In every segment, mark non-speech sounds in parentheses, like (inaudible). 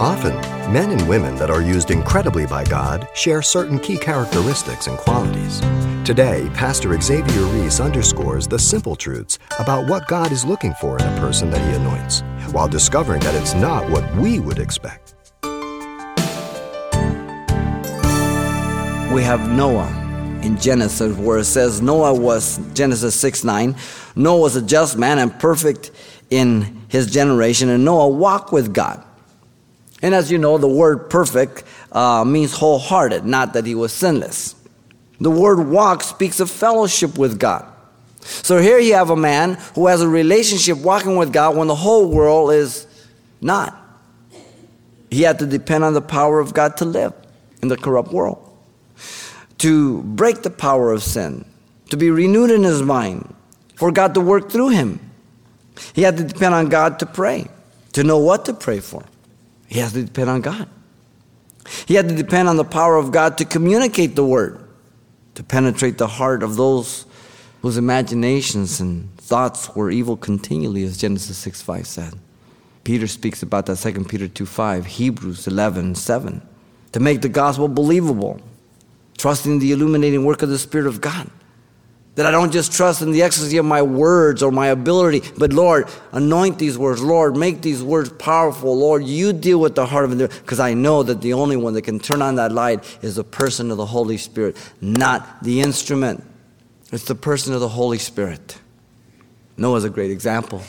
Often, men and women that are used incredibly by God share certain key characteristics and qualities. Today, Pastor Xavier Reese underscores the simple truths about what God is looking for in a person that he anoints, while discovering that it's not what we would expect. We have Noah in Genesis where it says Noah was, Genesis 6 9, Noah was a just man and perfect in his generation, and Noah walked with God. And as you know, the word perfect uh, means wholehearted, not that he was sinless. The word walk speaks of fellowship with God. So here you have a man who has a relationship walking with God when the whole world is not. He had to depend on the power of God to live in the corrupt world, to break the power of sin, to be renewed in his mind, for God to work through him. He had to depend on God to pray, to know what to pray for. He has to depend on God. He had to depend on the power of God to communicate the word, to penetrate the heart of those whose imaginations and thoughts were evil continually, as Genesis 6 5 said. Peter speaks about that, 2 Peter 2 5, Hebrews 11 7, to make the gospel believable, trusting the illuminating work of the Spirit of God. That I don't just trust in the ecstasy of my words or my ability, but Lord, anoint these words. Lord, make these words powerful. Lord, you deal with the heart of it because I know that the only one that can turn on that light is the person of the Holy Spirit, not the instrument. It's the person of the Holy Spirit. Noah's a great example.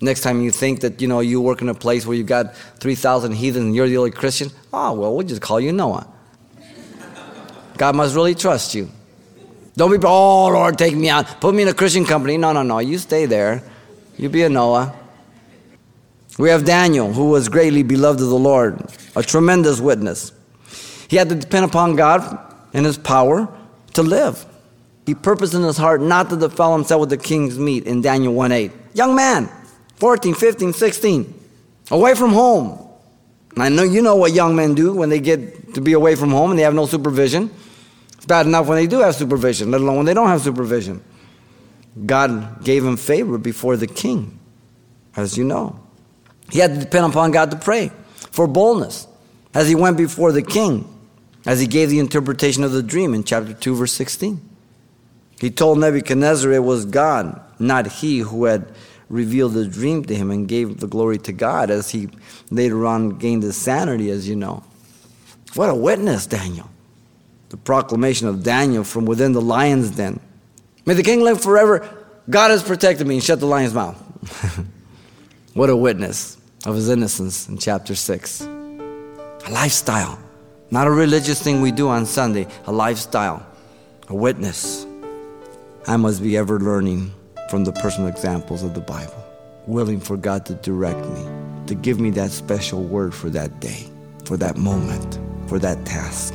Next time you think that you know you work in a place where you've got 3,000 heathens and you're the only Christian, oh well, we'll just call you Noah. God must really trust you. Don't be, oh Lord, take me out. Put me in a Christian company. No, no, no. You stay there. You be a Noah. We have Daniel, who was greatly beloved of the Lord, a tremendous witness. He had to depend upon God and his power to live. He purposed in his heart not to defile himself with the king's meat in Daniel 1 8. Young man, 14, 15, 16, away from home. I know you know what young men do when they get to be away from home and they have no supervision. Bad enough when they do have supervision, let alone when they don't have supervision. God gave him favor before the king, as you know. He had to depend upon God to pray for boldness as he went before the king, as he gave the interpretation of the dream in chapter 2, verse 16. He told Nebuchadnezzar it was God, not he, who had revealed the dream to him and gave the glory to God as he later on gained his sanity, as you know. What a witness, Daniel. The proclamation of Daniel from within the lion's den. May the king live forever. God has protected me and shut the lion's mouth. (laughs) what a witness of his innocence in chapter 6. A lifestyle, not a religious thing we do on Sunday, a lifestyle, a witness. I must be ever learning from the personal examples of the Bible, willing for God to direct me, to give me that special word for that day, for that moment, for that task.